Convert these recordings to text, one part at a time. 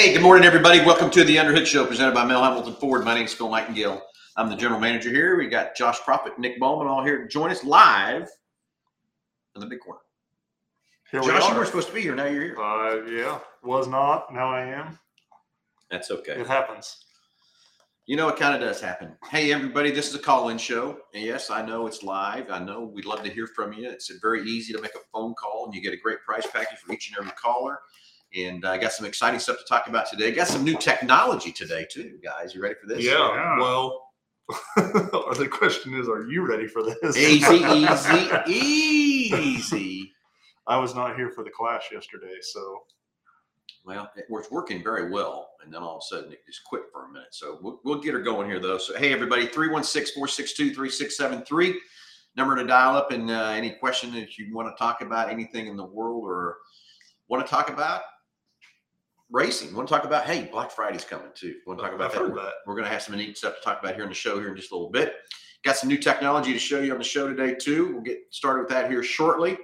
Hey, good morning, everybody. Welcome to the Underhood Show presented by Mel Hambelton Ford. My name is Phil Nightingale. I'm the general manager here. We got Josh Profit, Nick Bowman all here to join us live in the big corner. Here Josh, we you were supposed to be here. Now you're here. Uh, yeah, was not. Now I am. That's okay. It happens. You know, it kind of does happen. Hey, everybody, this is a call in show. And yes, I know it's live. I know we'd love to hear from you. It's very easy to make a phone call, and you get a great price package for each and every caller. And I got some exciting stuff to talk about today. Got some new technology today, too, guys. You ready for this? Yeah. Yeah. Well, or the question is, are you ready for this? Easy, easy, easy. I was not here for the clash yesterday, so Well, it was working very well. And then all of a sudden it just quit for a minute. So we'll, we'll get her going here, though. So, hey, everybody, 316 462 3673. Number to dial up and uh, any question that you want to talk about, anything in the world or want to talk about racing. Want to talk about, hey, Black Friday's coming too. Want to talk about that? We're, that. we're going to have some neat stuff to talk about here in the show here in just a little bit. Got some new technology to show you on the show today, too. We'll get started with that here shortly.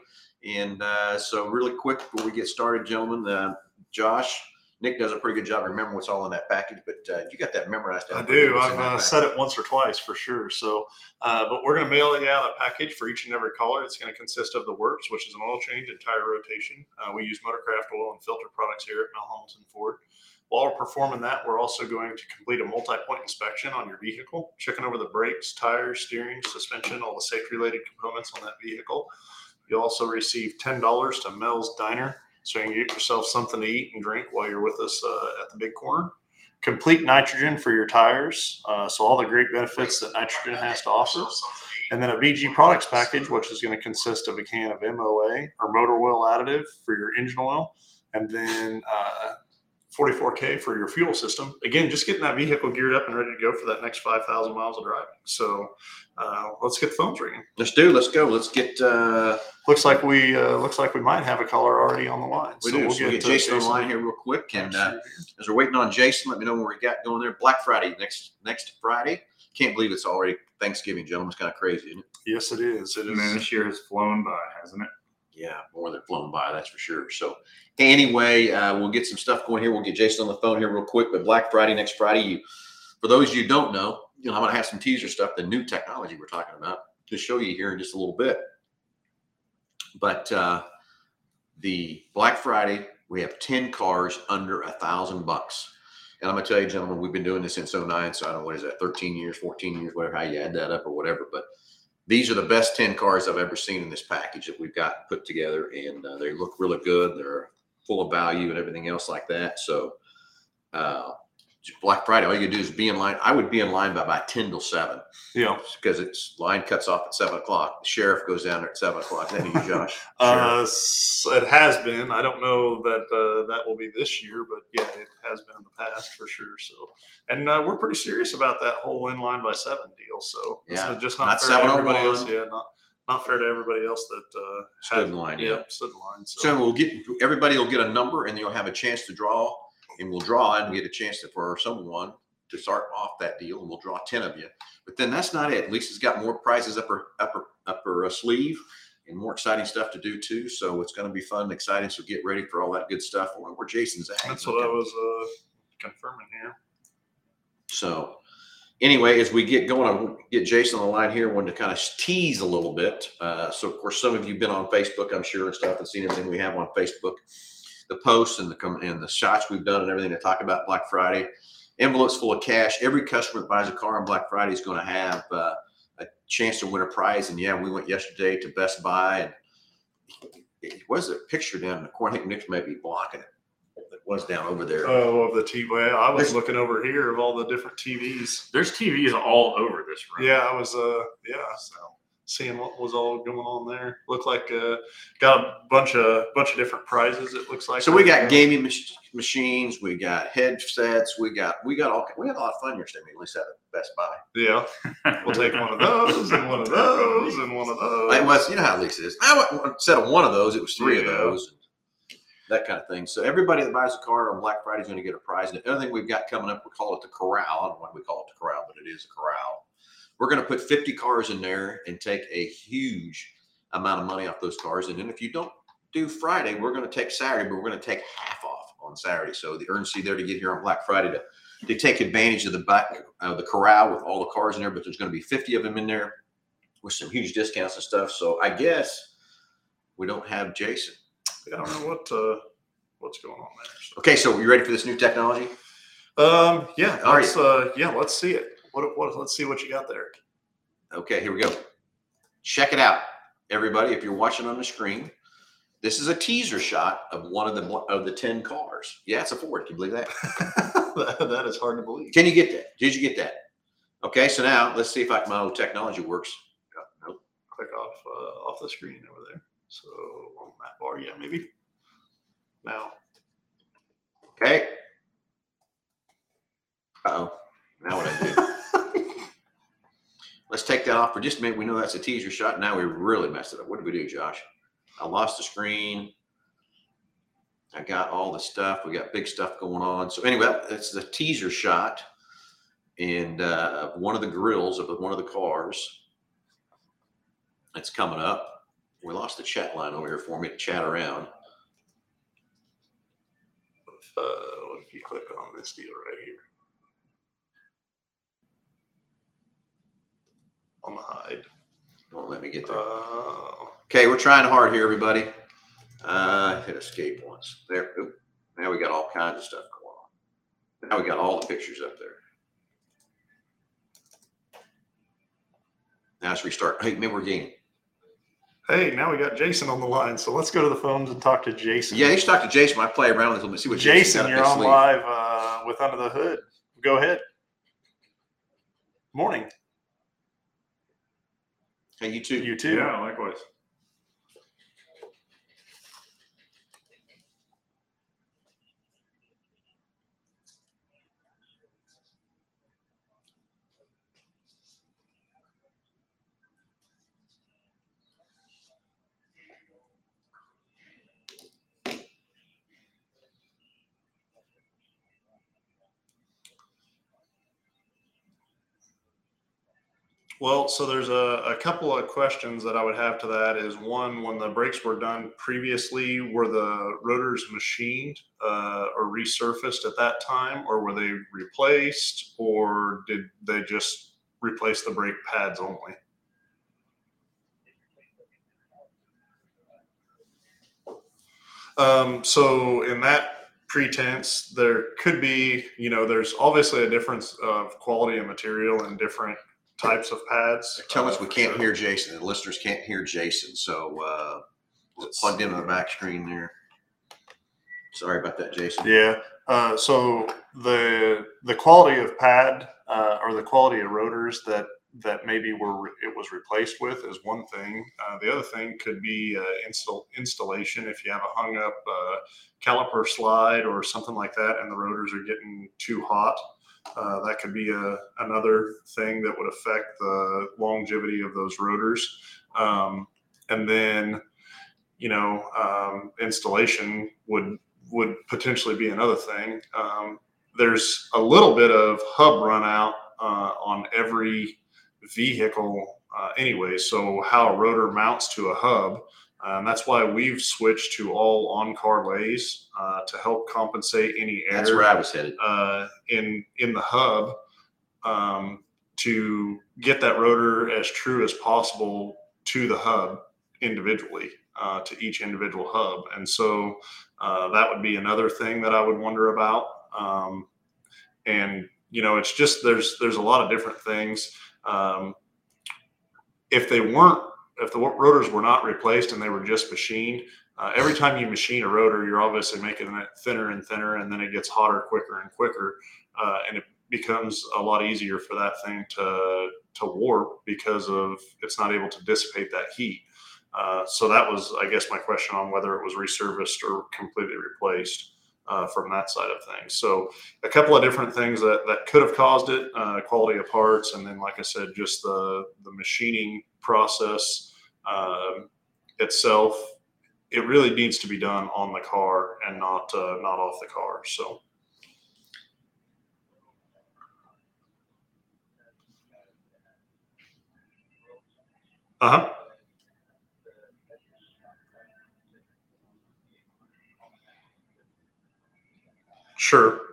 And uh, so, really quick before we get started, gentlemen, uh, Josh, Nick does a pretty good job remembering what's all in that package, but uh, you got that memorized. I do. good what's in I've uh, said it once or twice for sure. So, uh, but we're going to mail you out a package for each and every caller. It's going to consist of the works, which is an oil change and tire rotation. Uh, we use Motorcraft oil and filter products here at Mel Hambelton Ford. While we're performing that, we're also going to complete a multi-point inspection on your vehicle, checking over the brakes, tires, steering, suspension, all the safety-related components on that vehicle. You'll also receive ten dollars to Mel's Diner, so you can get yourself something to eat and drink while you're with us uh, at the big corner complete nitrogen for your tires. Uh, so all the great benefits that nitrogen has to offer. And then a BG products package, which is going to consist of a can of MOA or motor oil additive for your engine oil, and then uh, 44K for your fuel system. Again, just getting that vehicle geared up and ready to go for that next 5,000 miles of driving. So uh, let's get the phones ringing. Let's do. Let's go. Let's get. Uh, Looks like we uh, looks like we might have a caller already on the line. we So do. we'll so we'll get uh, Jason on the line here real quick, and uh, as we're waiting on Jason, let me know when we got going there. Black Friday next next Friday. Can't believe it's already Thanksgiving, gentlemen. It's kind of crazy, isn't it? Yes, it is. It Man, this year has flown by, hasn't it? Yeah, more than flown by, that's for sure. So, anyway, uh, we'll get some stuff going here. We'll get Jason on the phone here real quick. But Black Friday next Friday, you, for those you don't know, you know, I'm going to have some teaser stuff, the new technology we're talking about, to show you here in just a little bit. But uh, the Black Friday, we have 10 cars under a thousand bucks. And I'm gonna tell you, gentlemen, we've been doing this since 09. So I don't know what is that, 13 years, 14 years, whatever, how you add that up or whatever. But these are the best 10 cars I've ever seen in this package that we've got put together. And uh, they look really good. They're full of value and everything else like that. So uh, Black Friday, all you do is be in line. I would be in line by about 10 till 7 Yeah. because it's line cuts off at 7 o'clock. The sheriff goes down there at 7 o'clock. Then you, Josh. Uh, it has been. I don't know that uh, that will be this year, but yeah, it has been in the past for sure. So, and uh, we're pretty serious about that whole in line by seven deal. So, it's Yeah. just not, Not fair to everybody else. Yeah, not not fair to everybody else that uh, Stood had- in line, Yeah, yeah. stood in line. So, So we'll get everybody will get a number and you'll have a chance to draw and we'll draw and get a chance to, for someone to start off that deal and we'll draw 10 of you. But then that's not it. Lisa's got more prizes up her upper upper uh, sleeve and more exciting stuff to do too. So it's going to be fun and exciting. So get ready for all that good stuff. Wonder where Jason's at. that's what I was uh, confirming here. So anyway, as we get going, I'll get Jason on the line here. Wanted to kind of tease a little bit. Uh, so of course, some of you have been on Facebook, I'm sure, and stuff, and seen everything we have on Facebook, the posts and the com- and the shots we've done and everything to talk about Black Friday. Envelopes full of cash. Every customer that buys a car on Black Friday is going to have uh, a chance to win a prize. And yeah, we went yesterday to Best Buy, and it was a picture down in the corner. I think Nick's maybe blocking it. It was down over there. Oh, of the TV. Well, I was There's- looking over here of all the different TVs. There's TVs all over this room. Yeah, I was. Uh, yeah, so seeing what was all going on there. Looked like uh, got a bunch of bunch of different prizes. It looks like. So we got gaming mach- machines, we got headsets, we got we got all we had a lot of fun yesterday. At least at Best Buy. Yeah, we'll take one of those and one of those and one of those. It was you know how Lisa is. I went- instead of one of those, it was three of those, that kind of thing. So everybody that buys a car on Black Friday is going to get a prize. And the other thing we've got coming up, we call it the corral. I don't know why we call it the corral, but it is a corral. We're going to put 50 cars in there and take a huge amount of money off those cars. And then if you don't do Friday, we're going to take Saturday, but we're going to take half off on Saturday. So the urgency there to get here on Black Friday to to take advantage of the back of the corral with all the cars in there. But there's going to be 50 of them in there with some huge discounts and stuff. So I guess we don't have Jason. I don't know what uh, what's going on there. So, Okay, so you ready for this new technology? um, yeah, All right. uh, yeah, let's see it. What, what let's see what you got there. Okay, here we go. Check it out, everybody. If you're watching on the screen, this is a teaser shot of one of the of the 10 cars. Yeah, it's a Ford. Can you believe that? that, that is hard to believe. Can you get that? Did you get that? Okay, so now let's see if I, my old technology works. Nope. Click off uh, off the screen over there. So on that bar, yeah, maybe. Now, Okay. Uh-oh. Now what I do? Let's take that off for just a minute. We know that's a teaser shot. Now we really messed it up. What did we do, Josh? I lost the screen. I got all the stuff. We got big stuff going on. So anyway, that's the teaser shot and uh, one of the grills of one of the cars. That's coming up. We lost the chat line over here for me to chat around. uh, if you click on this deal right here? The hide. Won't let me get there. Uh, Okay, we're trying hard here, everybody. Uh, hit escape once. There. Oop. Now we got all kinds of stuff going on. Now we got all the pictures up there. Now let's restart. Hey, maybe we're hey, now we got Jason on the line. So let's go to the phones and talk to Jason. Yeah, you should talk to Jason. I play around with him and see what Jason, up you're on live uh, with Under the Hood. Go ahead. Morning. Hey, you too. You too. Yeah, likewise. Well, so there's a, a couple of questions that I would have to that is one, when the brakes were done previously, were the rotors machined uh, or resurfaced at that time, or were they replaced, or did they just replace the brake pads only? Um, so in that pretense, there could be, you know, there's obviously a difference of quality of material and different types of pads. Tell us Uh, we can't sure. hear Jason. The listeners can't hear Jason. So uh, it's plugged into the back screen there. Sorry about that, Jason. Yeah. Uh, so the the quality of pad uh, or the quality of rotors that that maybe were it was replaced with is one thing. Uh, the other thing could be uh, install installation. If you have a hung up uh, caliper slide or something like that, and the rotors are getting too hot, uh, that could be a, another thing that would affect the longevity of those rotors. Um, and then, you know, um, installation would would potentially be another thing. Um, there's a little bit of hub run out uh, on every vehicle uh, anyway. So how a rotor mounts to a hub, um, that's why we've switched to all on-car lathes uh, to help compensate any error That's where I was headed. uh, in in the hub um, to get that rotor as true as possible to the hub individually uh, to each individual hub. And so uh, that would be another thing that i would wonder about. Um, and you know it's just there's there's a lot of different things. Um, if they weren't if the rotors were not replaced and they were just machined uh, every time you machine a rotor, you're obviously making it thinner and thinner, and then it gets hotter quicker and quicker, uh, and it becomes a lot easier for that thing to to warp because of it's not able to dissipate that heat. Uh, so that was, I guess, my question on whether it was resurfaced or completely replaced uh, from that side of things. So a couple of different things that that could have caused it: uh, quality of parts, and then, like I said, just the the machining process um itself it really needs to be done on the car and not uh, not off the car. So. Uh huh. Sure.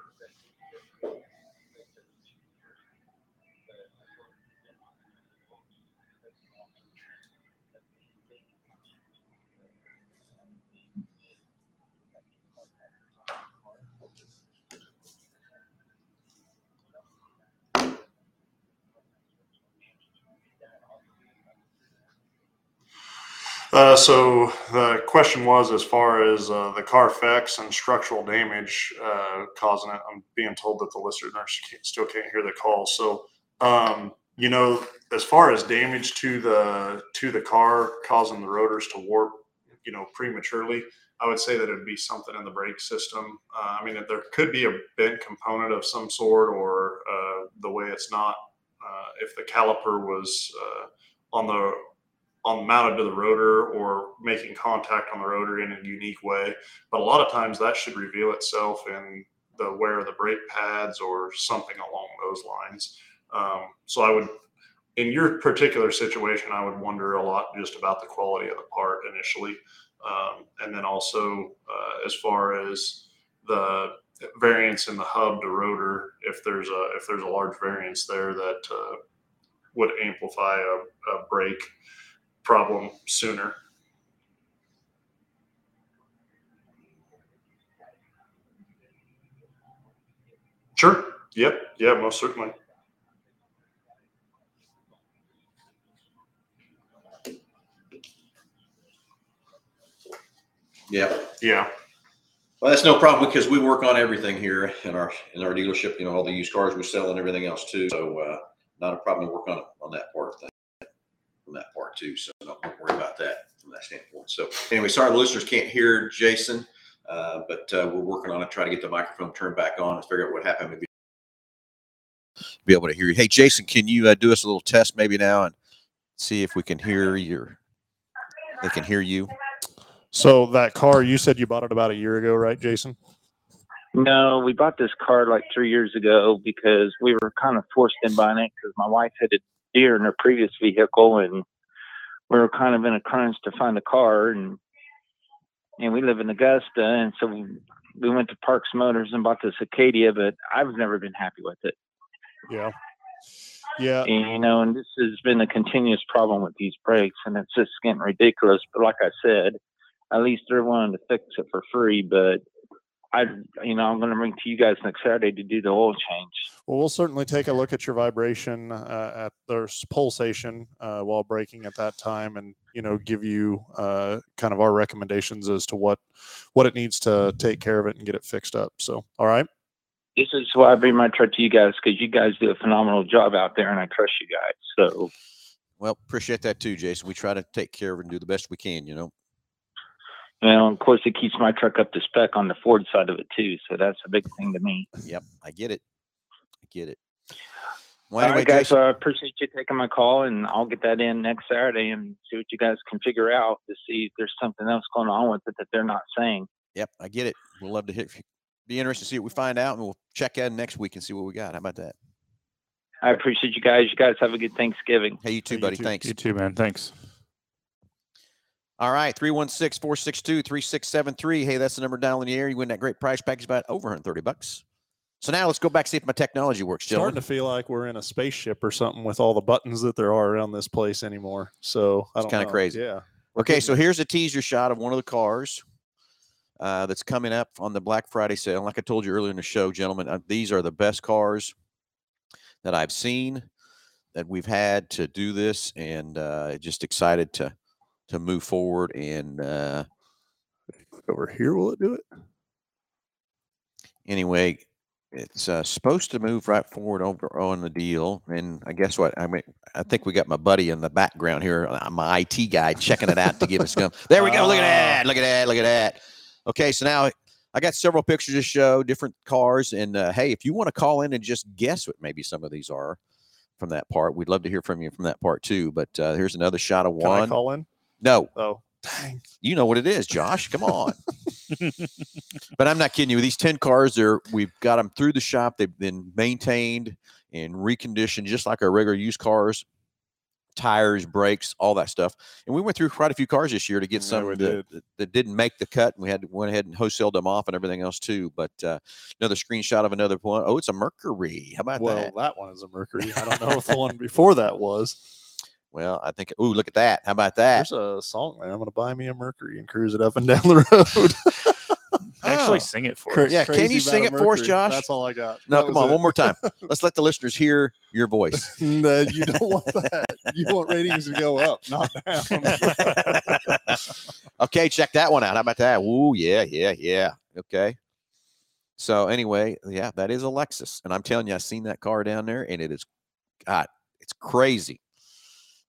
Uh, so the question was as far as uh, the Carfax and structural damage uh, causing it. I'm being told that the listener can't, still can't hear the call. So, um, you know, as far as damage to the to the car causing the rotors to warp, you know, prematurely, I would say that it would be something in the brake system. Uh, I mean, there could be a bent component of some sort, or uh, the way it's not. Uh, if the caliper was on the on mounted to the rotor or making contact on the rotor in a unique way. But a lot of times that should reveal itself in the wear of the brake pads or something along those lines. Um, so I would, in your particular situation, I would wonder a lot just about the quality of the part initially, um, and then also uh, as far as the variance in the hub to rotor, if there's a if there's a large variance there that uh, would amplify a, a brake problem sooner. Sure. Yep. Yeah, most certainly. Yeah. Yeah. Well, that's no problem because we work on everything here in our in our dealership. You know, all the used cars we sell and everything else too. So, uh, not a problem to work on on that part of things part too. So don't worry about that from that standpoint. So anyway, sorry the listeners can't hear Jason, uh, but uh, we're working on it. Try to get the microphone turned back on and figure out what happened. Maybe be able to hear you. Hey, Jason, can you uh, do us a little test maybe now and see if we can hear your? They can hear you. So that car, you said you bought it about a year ago, right, Jason? No, we bought this car like three years ago because we were kind of forced in buying it because my wife had a deer in her previous vehicle, and we were kind of in a crunch to find a car, and and we live in Augusta, and so we, we went to Parks Motors and bought this Acadia, but I've never been happy with it. Yeah. Yeah. And, you know, and this has been a continuous problem with these brakes, and it's just getting ridiculous. But like I said, at least they're willing to fix it for free. But I, you know, I'm going to bring to you guys next Saturday to do the oil change. Well, we'll certainly take a look at your vibration uh, at their pulsation uh, while braking at that time, and you know, give you uh, kind of our recommendations as to what what it needs to take care of it and get it fixed up. So, all right. This is why I bring my truck to you guys because you guys do a phenomenal job out there, and I trust you guys. So, well, appreciate that too, Jason. We try to take care of it and do the best we can. You know. Well, of course, it keeps my truck up to spec on the Ford side of it too, so that's a big thing to me. Yep, I get it. I get it. Well, anyway, guys, so I appreciate you taking my call, and I'll get that in next Saturday and see what you guys can figure out to see if there's something else going on with it that they're not saying. Yep, I get it. We'll love to hit. Be interested to see what we find out, and we'll check in next week and see what we got. How about that? I appreciate you guys. You guys have a good Thanksgiving. Hey, you too, buddy. You too, Thanks. You too, man. Thanks. All right, 316 462 3673. Hey, that's the number down in the air. You win that great price package about over 130 bucks. So now let's go back see if my technology works. Gentlemen. Starting to feel like we're in a spaceship or something with all the buttons that there are around this place anymore. So it's kind of crazy. Yeah. Okay, so here's a teaser shot of one of the cars uh, that's coming up on the Black Friday sale. Like I told you earlier in the show, gentlemen, uh, these are the best cars that I've seen that we've had to do this, and uh, just excited to to move forward and uh, over here will it do it? Anyway it's uh, supposed to move right forward over on the deal and i guess what i mean i think we got my buddy in the background here uh, my it guy checking it out to give us some there we go look at that look at that look at that. Okay so now i got several pictures to show different cars and uh, hey if you want to call in and just guess what maybe some of these are from that part we'd love to hear from you from that part too but uh, here's another shot of Can one. I call in no. Oh, dang. You know what it is, Josh. Come on. but I'm not kidding you. These 10 cars, there we've got them through the shop. They've been maintained and reconditioned just like our regular used cars tires, brakes, all that stuff. And we went through quite a few cars this year to get some that, that- that didn't make the cut. And we had to went ahead and wholesaled them off and everything else too. But uh, another screenshot of another one. Oh, it's a Mercury. How about Well, that? Well, that one is a Mercury. I don't know if the one before that was. Well, I think. Ooh, look at that. How about that? There's a song, man. I'm going to buy me a Mercury and cruise it up and down the road. Actually, Oh. sing it for Cra- us. Yeah, can you sing a it for us, Josh? That's all I got. No, That come on, it. one more time. Let's let the listeners hear your voice. no, you don't want that. You want ratings to go up, not down. okay, check that one out. How about that? Ooh, yeah, yeah, yeah. Okay. So anyway, yeah, that is a Lexus, and I'm telling you, I've seen that car down there, and it is, God, it's crazy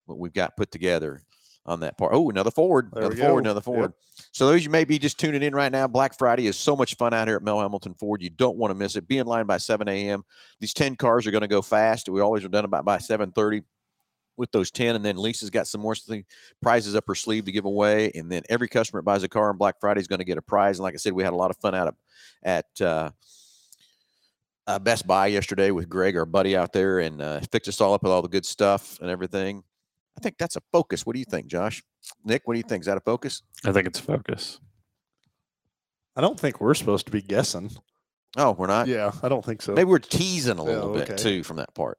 what we've got put together on that part. Oh, another Ford, There another Ford, go. another Yep. Ford. So those you may be just tuning in right now, Black Friday is so much fun out here at Mel Hambelton Ford. You don't want to miss it. Be in line by 7 a.m. These 10 cars are going to go fast. We always are done about by 7:30 with those 10 and then lisa's got some more thing, prizes up her sleeve to give away and then every customer that buys a car on black friday is going to get a prize and like i said we had a lot of fun out of at uh, uh, best buy yesterday with greg our buddy out there and uh, picked us all up with all the good stuff and everything i think that's a focus what do you think josh nick what do you think is that a focus I think it's a focus. I don't think we're supposed to be guessing. oh we're not Yeah, I don't think so. Maybe we're teasing a Yeah, little bit too from that part.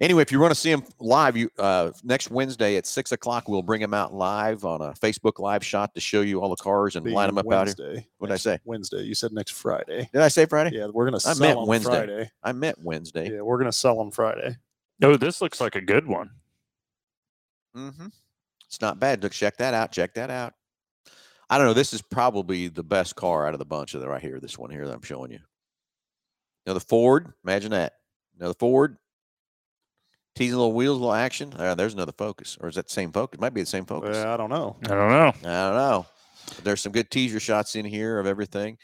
Anyway, if you want to see him live, you uh, next Wednesday at six o'clock, we'll bring him out live on a Facebook live shot to show you all the cars and Be line them up out here. What'd I say? Wednesday. You said next Friday. Did I say Friday? Yeah, we're gonna I sell meant them Wednesday. Friday. I meant Wednesday. Yeah, we're gonna sell them Friday. Oh, this looks like a good one. Mm-hmm. It's not bad. Look, check that out. Check that out. I don't know. This is probably the best car out of the bunch of the right here. This one here that I'm showing you. Another Ford. Imagine that. Another Ford. Teasing little wheels, little action. Uh, there's another Focus, or is that the same Focus? Might be the same Focus. Yeah, I don't know. I don't know. I don't know. But There's some good teaser shots in here of everything.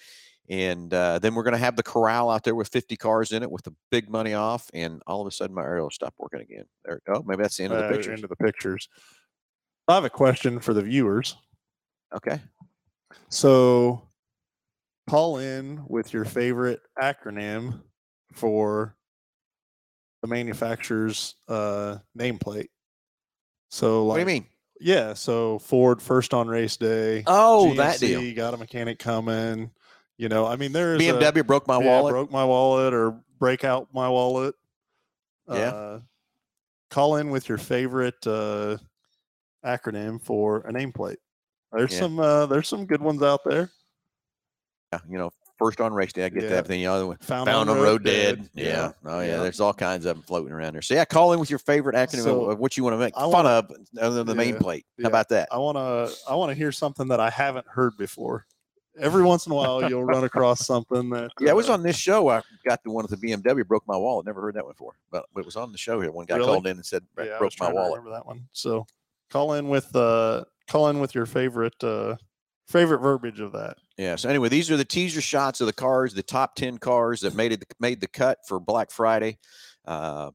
And uh, then we're going to have the corral out there with 50 cars in it with the big money off. And all of a sudden, my aerial stopped working again. There, oh, maybe that's the end of the Uh, picture. Into the pictures. I have a question for the viewers. Okay. So, call in with your favorite acronym for the manufacturer's uh, nameplate. So, like, What do you mean? Yeah, so Ford first on race day. Oh, that deal. GMC Got a mechanic coming. You know, I mean, there's a- BMW broke my yeah, wallet. broke my wallet, or break out my wallet. Yeah. Uh, call in with your favorite uh, acronym for a nameplate. There's Yeah. some uh, there's some good ones out there. Yeah, you know, first on race day, I get Yeah. that. Then the other one, Found, found on road dead. Yeah. Oh yeah. yeah. There's all kinds of them floating around there. So yeah, call in with your favorite acronym So, of- what you want to make I fun wanna- of other than the main Yeah, plate. yeah. How about that? I want to I want to hear something that I haven't heard before. Every once in a while, you'll run across something that Yeah, it was uh, on this show. I got the one with the BMW broke my wallet. Never heard that one before, but it was on the show here. One guy Really? called in and said yeah, I broke my wallet. remember that one. So call in with uh call in with your favorite uh favorite verbiage of that. Yeah. So anyway, these are the teaser shots of the cars, the top ten cars that made it made the cut for Black Friday, uh,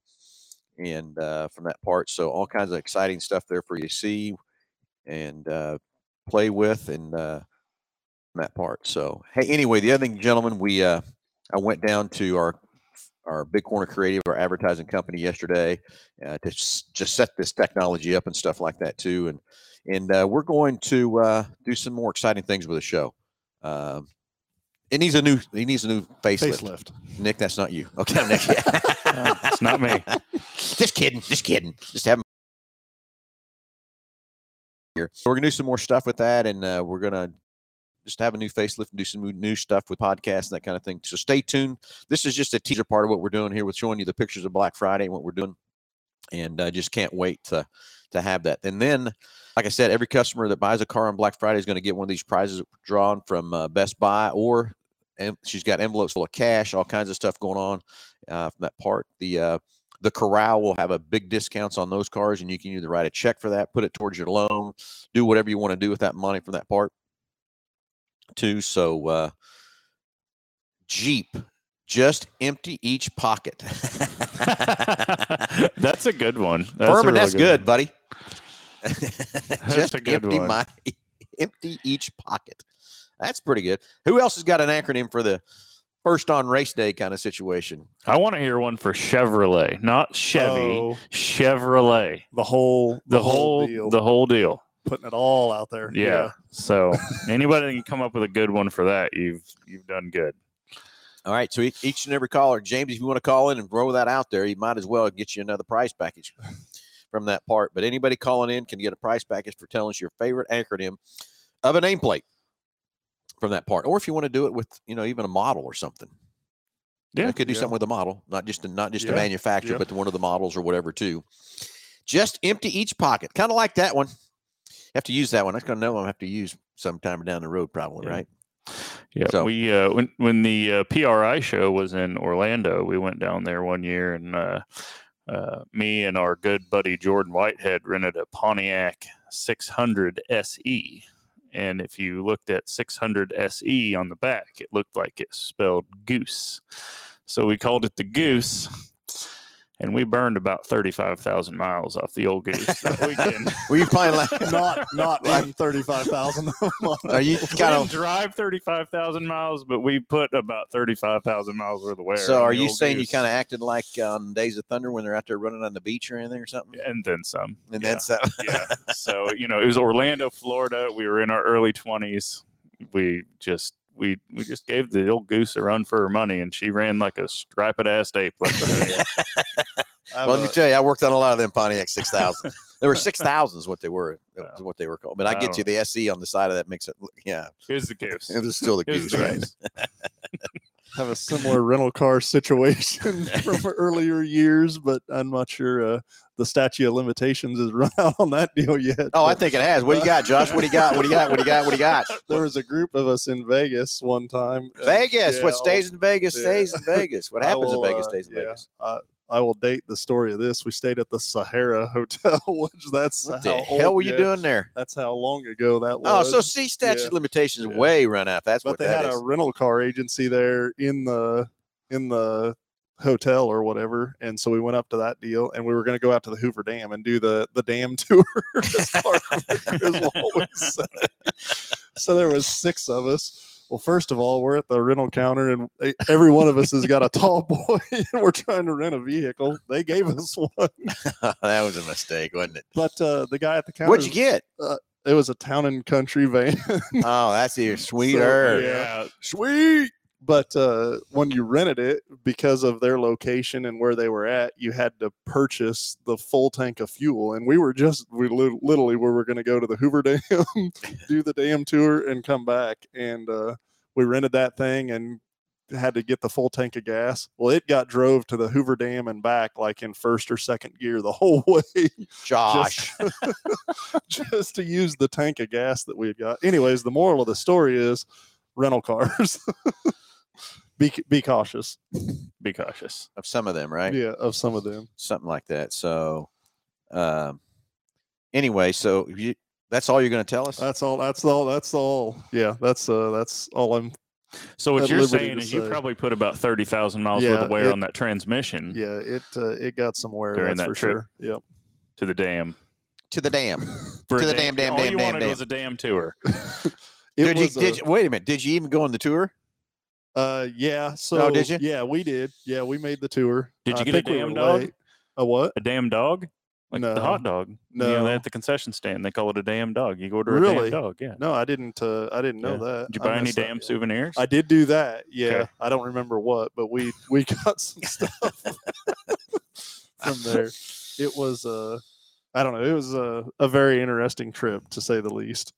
and uh, from that part. So all kinds of exciting stuff there for you to see and uh, play with and uh, that part. So hey, anyway, the other thing, gentlemen, we uh, I went down to our our Big Corner Creative, our advertising company, yesterday uh, to s- just set this technology up and stuff like that too, and and uh, we're going to uh, do some more exciting things with the show. Um, it needs a new. He needs a new facelift. Facelift. Nick, that's not you. Okay, Nick. it's not me. just kidding. Just kidding. Just having here. So we're gonna do some more stuff with that, and uh, we're gonna just have a new facelift and do some new- stuff with podcasts and that kind of thing. So stay tuned. This is just a teaser part of what we're doing here with showing you the pictures of Black Friday and what we're doing, and uh, just can't wait to to have that. And then, like I said, every customer that buys a car on Black Friday is going to get one of these prizes drawn from uh, Best Buy, or and she's got envelopes full of cash, all kinds of stuff going on uh, from that part. The uh, the corral will have a big discounts on those cars, and you can either write a check for that, put it towards your loan, do whatever you want to do with that money from that part. Too. So uh, Jeep, just empty each pocket. that's a good one. That's a Furman, really that's good, one. buddy. That's just a good empty one. my empty each pocket. That's pretty good. Who else has got an acronym for the first on race day kind of situation. I want to hear one for Chevrolet, not Chevy. Oh, Chevrolet. the whole The, whole deal, the whole deal. Putting it all out there. Yeah. So anybody that can come up with a good one for that, you've you've done good. All right. So each, each and every caller, James, if you want to call in and throw that out there, you might as well get you another prize package from that part. But anybody calling in can get a prize package for telling us your favorite acronym of a nameplate from that part. Or if you want to do it with, you know, even a model or something. You know, Yeah, could do yeah. something with a model, not just a, not just a manufacturer, yeah. but one of the models or whatever too. Just empty each pocket, kind of like that one. Have to use that one. That's gonna know I'm have to use sometime down the road, probably, Yeah. right? Yeah, So- we uh, when when the uh, PRI show was in Orlando, we went down there one year, and uh, uh, me and our good buddy Jordan Whitehead rented a Pontiac 600 SE. And if you looked at 600 SE on the back, it looked like it spelled goose. So we called it the goose, and we burned about 35,000 miles off the old goose that weekend. Were you playing like? not not in thirty five thousand. Are you we kind of? drive 35,000 miles, but we put about 35,000 miles worth of wear. So are you old saying you kind of acted like on Days of Thunder when they're out there running on the beach or anything or something? and then some. And yeah. that's that. yeah. So, you know, it was Orlando, Florida. We were in our early 20s. We just we we just gave the old goose a run for her money and she ran like a striped ass ape. Like well, let me tell you, I worked on a lot of them Pontiac 6000. there were 6000s is what they were. That was what they were called. But I get you the SE on the side of that makes it, look- yeah, Here's the goose. it was still the Here's goose, the right? goose. have a similar rental car situation from earlier years, but I'm not sure uh, the statute of limitations is run out on that deal yet. Oh, I think it has. What do you got, Josh? What do you got? What do you got? What do you got? What do you got? there was a group of us in Vegas one time. uh, Vegas. yeah, what stays in Vegas yeah. stays in Vegas. What happens will, in Vegas uh, stays in yeah, Vegas. I, I will date the story of this. We stayed at the Sahara Hotel, which that's What how the hell were you doing there? That's how long ago that was. Oh, so see, statute Yeah. limitations Yeah. way run out. That's but what they had is. a rental car agency there in the in the hotel or whatever and so we went up to that deal and we were going to go out to the hoover dam and do the the dam tour as part of it, is what we said. so there was six of us well first of all we're at the rental counter and every one of us has got a tall boy and we're trying to rent a vehicle they gave us one that was a mistake, wasn't it? but uh the guy at the counter What'd you get? it was a town and country van Oh, that's even sweeter. yeah. sweet. But uh, when you rented it, because of their location and where they were at, you had to purchase the full tank of fuel. And we were just, we li- literally, we were going to go to the Hoover Dam, do the dam tour, and come back. And uh, we rented that thing and had to get the full tank of gas. Well, it got drove to the Hoover Dam and back like in first or second gear the whole way Josh. just to use the tank of gas that we had got. Anyways, the moral of the story is rental cars. Be be cautious. Be cautious. of some of them, right? Yeah, of some of them. Something like that. So, um, anyway, so you, that's all you're going to tell us? That's all. That's all. That's all. Yeah, that's uh, that's all I'm. So what you're saying to is you probably put about 30,000 miles worth of wear it- on that transmission Yeah, it uh, it got some wear. During that's that for trip. sure. Yep. to the dam. to the dam. For a To the damn, damn, all damn, you damn, wanted damn. was a damn tour. Did you, was did you, wait a minute. Did you even go on the tour? Uh, yeah. So did you? Yeah, we did. Yeah, we made the tour. Did you I get a think we damn dog? late. A what? A damn dog? Like the hot No. dog. You know, No. at the concession stand, they call it a damn dog. You order a damn dog. Yeah. No, I didn't. Uh, I didn't know Yeah. that. Did you buy any missed that, damn souvenirs? I did do that. Yeah, Okay. I don't remember what, but we we got some stuff from there. It was uh I don't know. It was a, a very interesting trip to say the least.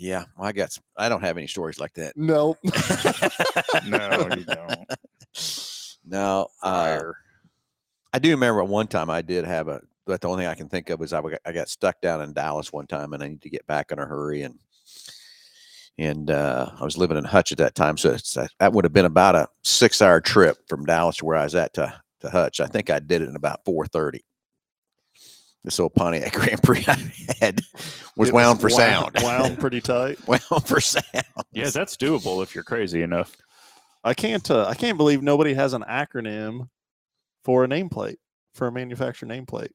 Yeah, well, I got. Some, I don't have any stories like that. No, no, you don't. No, uh, I do remember one time I did have a. But the only thing I can think of is I, got- I got stuck down in Dallas one time, and I need to get back in a hurry, and and uh, I was living in Hutch at that time, so it's, that that would have been about a six-hour trip from Dallas to where I was at to to Hutch. I think I did it in about four thirty. This old Pontiac Grand Prix I had was It wound for wound- sound. Wound pretty tight. wound for sound. Yeah, that's doable if you're crazy enough. I can't. Uh, I can't believe nobody has an acronym for a nameplate for a manufacturer nameplate.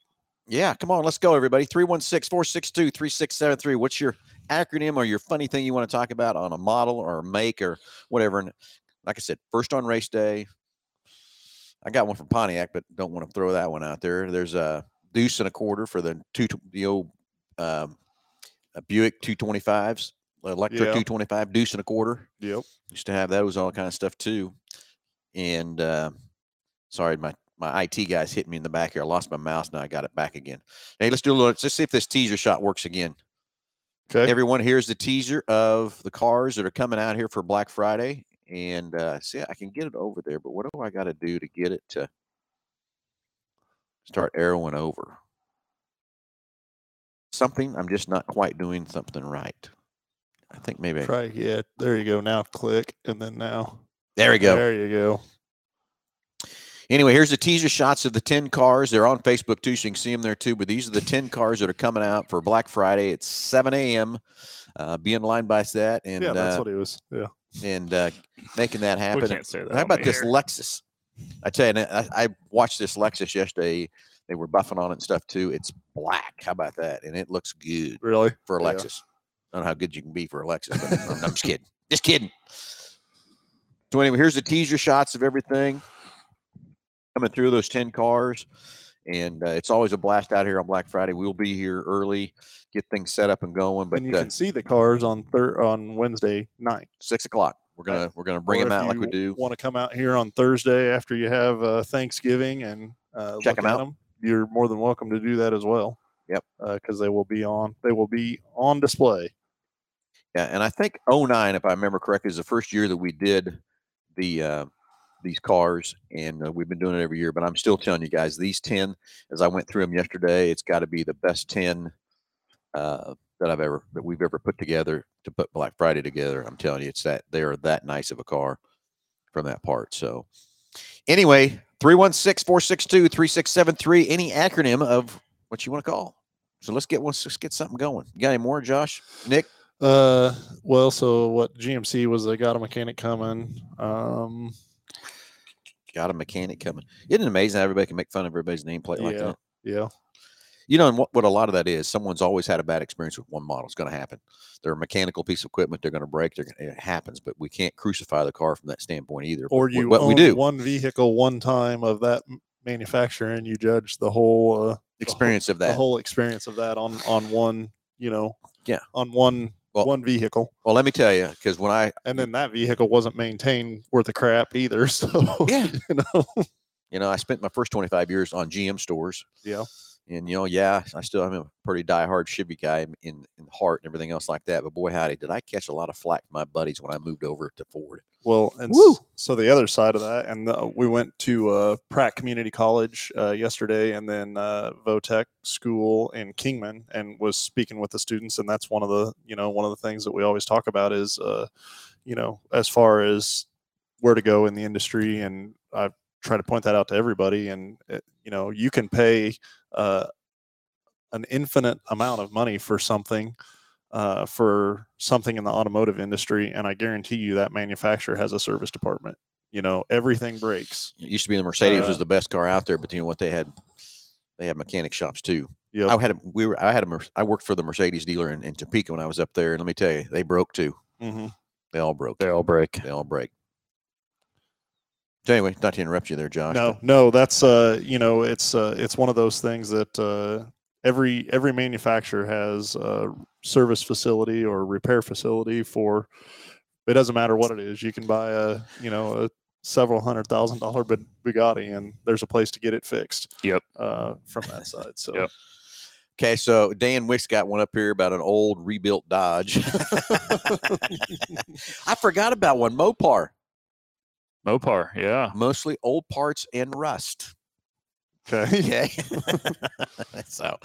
Yeah, come on, let's go, everybody. 316 462 3673. What's your acronym or your funny thing you want to talk about on a model or a make or whatever? And like I said, first on race day. I got one from Pontiac, but don't want to throw that one out there. There's a deuce and a quarter for the two the old um, uh, Buick 225s, electric Yeah. 225 deuce and a quarter. Yep. Used to have those all kind of stuff too. And uh, sorry, my my IT guys hit me in the back here. I lost my mouse. Now I got it back again. Hey, let's do a little. Let's see if this teaser shot works again. Okay. Everyone, here's the teaser of the cars that are coming out here for Black Friday. And uh, see, I can get it over there, but what do I got to do to get it to start arrowing over? Something I'm just not quite doing something right. I think maybe I- Try. Yeah. There you go. Now click, and then now. there we go. There you go. Anyway, here's the teaser shots of the 10 cars. They're on Facebook too, so you can see them there too. But these are the 10 cars that are coming out for Black Friday. It's 7 a.m. Uh, be in line by that and yeah, that's uh, what he was. Yeah. and uh, making that We happen. can't say that. How about this air. Lexus? I tell you, I, I watched this Lexus yesterday. They were buffing on it and stuff too. It's black. How about that? And it looks good Really. for a Yeah. Lexus. I don't know how good you can be for a Lexus, but I'm, I'm just kidding. Just kidding. So anyway, here's the teaser shots of everything coming through those 10 cars. And uh, it's always a blast out here on Black Friday. We'll be here early, get things set up and going. But and you uh, can see the cars on thir- on Wednesday night. six o'clock, we're gonna we're gonna bring them out like we do. Want to come out here on Thursday after you have uh, Thanksgiving and uh, Check them at out. 'em, You're more than welcome to do that as well. Yep. Because they will be on. They will be on display. Yeah, and I think 09, if I remember correctly, is the first year that we did the uh, these cars, and uh, we've been doing it every year. But I'm still telling you guys, these 10, as I went through them yesterday, it's got to be the best 10 uh, that I've ever that we've ever put together to put Black Friday together. I'm telling you, it's that they are that nice of a car from that part. So, anyway, 316 462 3673, any acronym of what you want to call. So let's get one. Let's get something going. You got any more, Josh? Nick? Uh, well, so what GMC was they got a mechanic coming. Um, got a mechanic coming. Isn't it amazing how everybody can make fun of everybody's nameplate like yeah, that? yeah, You know, and what, what a lot of that is, someone's always had a bad experience with one model. It's going to happen. They're a mechanical piece of equipment. They're going to break. They're gonna, it happens, but we can't crucify the car from that standpoint either. or you what own we do one vehicle one time of that manufacturer and you judge the whole uh, the whole- experience of that. the whole experience of that on on one you know Yeah. on one Well- one vehicle well, let me tell you, because when I, and then that vehicle wasn't maintained worth a crap either so Yeah. you know you know, I spent my first 25 years on GM stores. Yeah. And, you know, yeah, I still am a pretty diehard Chevy guy in, in heart and everything else like that. But boy, howdy, did I catch a lot of flack from my buddies when I moved over to Ford. well and Woo. so the other side of that and uh, we went to uh, pratt community college uh, yesterday and then uh, votech school in kingman and was speaking with the students and that's one of the you know one of the things that we always talk about is uh, you know as far as where to go in the industry and i try to point that out to everybody and uh, you know you can pay uh, an infinite amount of money for something uh, for something in the automotive industry and i guarantee you that manufacturer has a service department you know everything breaks It used to be the Mercedes was Uh, the best car out there, but you know what they had? They had mechanic shops too. Yep. I had a, we were I had a Mer- I worked for the Mercedes dealer in, in Topeka when I was up there, and let me tell you, they broke too. hmm They all broke. They all break. They all break. So anyway, not to interrupt you there, Josh. no but no that's uh you know it's uh it's one of those things that uh every every manufacturer has a service facility or repair facility for it doesn't matter what it is you can buy a you know a several hundred thousand dollar Bug- bugatti and there's a place to get it fixed Yep. uh from that side so Yep. Okay, so Dan Wicks got one up here about an old rebuilt Dodge. I forgot about one Mopar, Mopar, yeah. mostly old parts and rust. okay Okay. so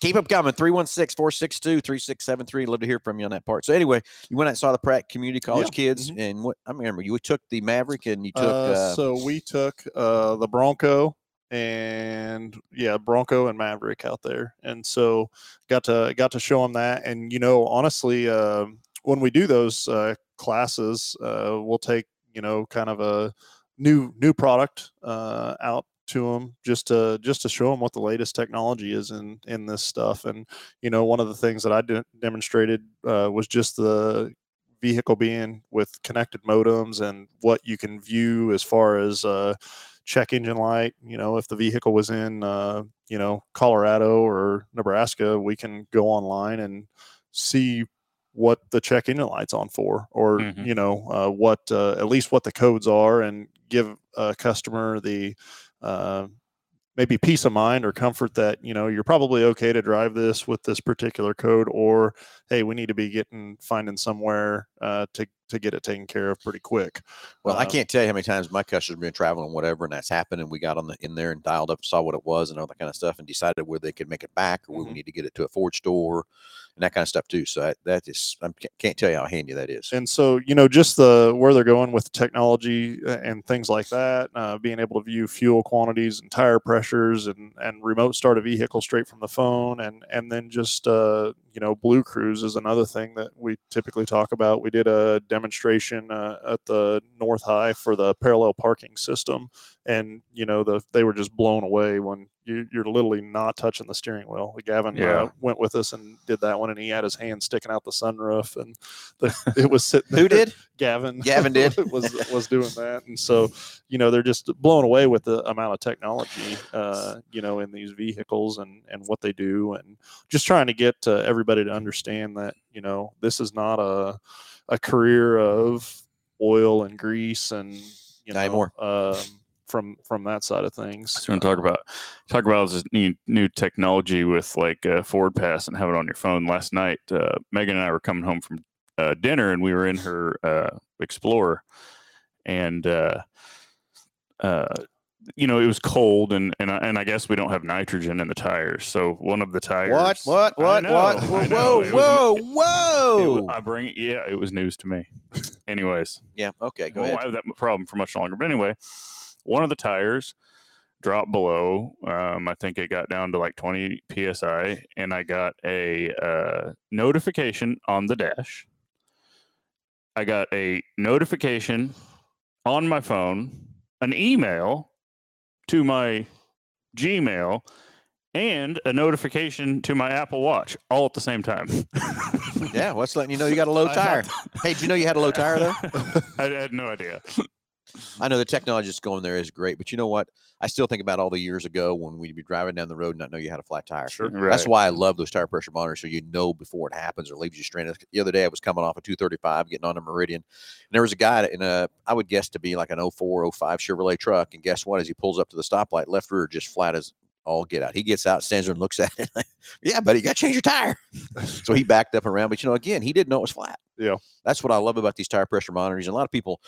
keep them coming. 316 462 3673. Love to hear from you on that part. So, anyway, you went out and saw the Pratt Community College kids. mhm. And what I remember, you took the Maverick and you took. Uh, Uh, so we took uh, the Bronco and yeah, Bronco and Maverick out there, and so got to got to show them that. And you know, honestly, um when we do those uh, classes, uh, we'll take you know kind of a new new product uh, out to them just to just to show them what the latest technology is in in this stuff. And you know, one of the things that I de- demonstrated uh, was just the vehicle being with connected modems and what you can view as far as uh, check engine light. You know, if the vehicle was in, uh, you know, Colorado or Nebraska, we can go online and see what the check engine light's on for, or Mhm. you know, uh, what uh, at least what the codes are, and give a customer the uh, maybe peace of mind or comfort that you know you're probably okay to drive this with this particular code, or hey, we need to be getting finding somewhere uh, to to get it taken care of pretty quick. Well, I Um, can't tell you how many times my customers have been traveling, whatever, and that's happened, and we got on the in there and dialed up, saw what it was, and all that kind of stuff, and decided where they could make it back, or where we need to get it to a Ford store, and that kind of stuff too. So that, that is, I can't tell you how handy that is. and so you know just the where they're going with technology uh, and things like that uh, being able to view fuel quantities and tire pressures and and remote start a vehicle straight from the phone and and then just uh, you know BlueCruise is another thing that we typically talk about we did a demonstration uh, at the north high for the parallel parking system and you know the they were just blown away when you, you're literally not touching the steering wheel gavin Yeah. uh, went with us and did that one and he had his hand sticking out the sunroof and the, it was sitting Who did? Gavin. Gavin did? was was doing that, and so you know they're just blown away with the amount of technology, uh, you know, in these vehicles and and what they do, and just trying to get uh, everybody to understand that you know this is not a a career of oil and grease and you know anymore. um, from from that side of things. So we talk about talk about this new new technology with like uh, FordPass and have it on your phone. Last night, uh, Megan and I were coming home from uh, dinner, and we were in her uh, Explorer, and uh, uh, you know it was cold, and and I, and I guess we don't have nitrogen in the tires. So one of the tires. What? What? What? know, what? Whoa! Whoa! was- Whoa! it Whoa! wa- I bring it. yeah, it was news to me. Anyways, yeah. Okay. Go won't ahead. have that problem for much longer. But anyway, one of the tires dropped below. Um, I think it got down to like 20 psi, and I got a uh, notification on the dash. I got a notification on my phone, an email to my Gmail, and a notification to my Apple Watch all at the same time. Yeah. What's letting you know you got a low tire? hey, did you know you had a low tire though? I had no idea. I know the technology that's going there is great, but you know what? I still think about all the years ago when we'd be driving down the road and not know you had a flat tire. Sure. That's why I love those tire pressure monitors, so you know before it happens or leaves you stranded. The other day, I was coming off a 235, getting on a Meridian, and there was a guy in a, I would guess to be like an 04, 05 Chevrolet truck, and guess what? As he pulls up to the stoplight, left rear just flat as all get out. He gets out, stands there, and looks at it. like, yeah, buddy, you got to change your tire. so he backed up around, but you know, again, he didn't know it was flat. Yeah. that's what I love about these tire pressure monitors. And a lot of people,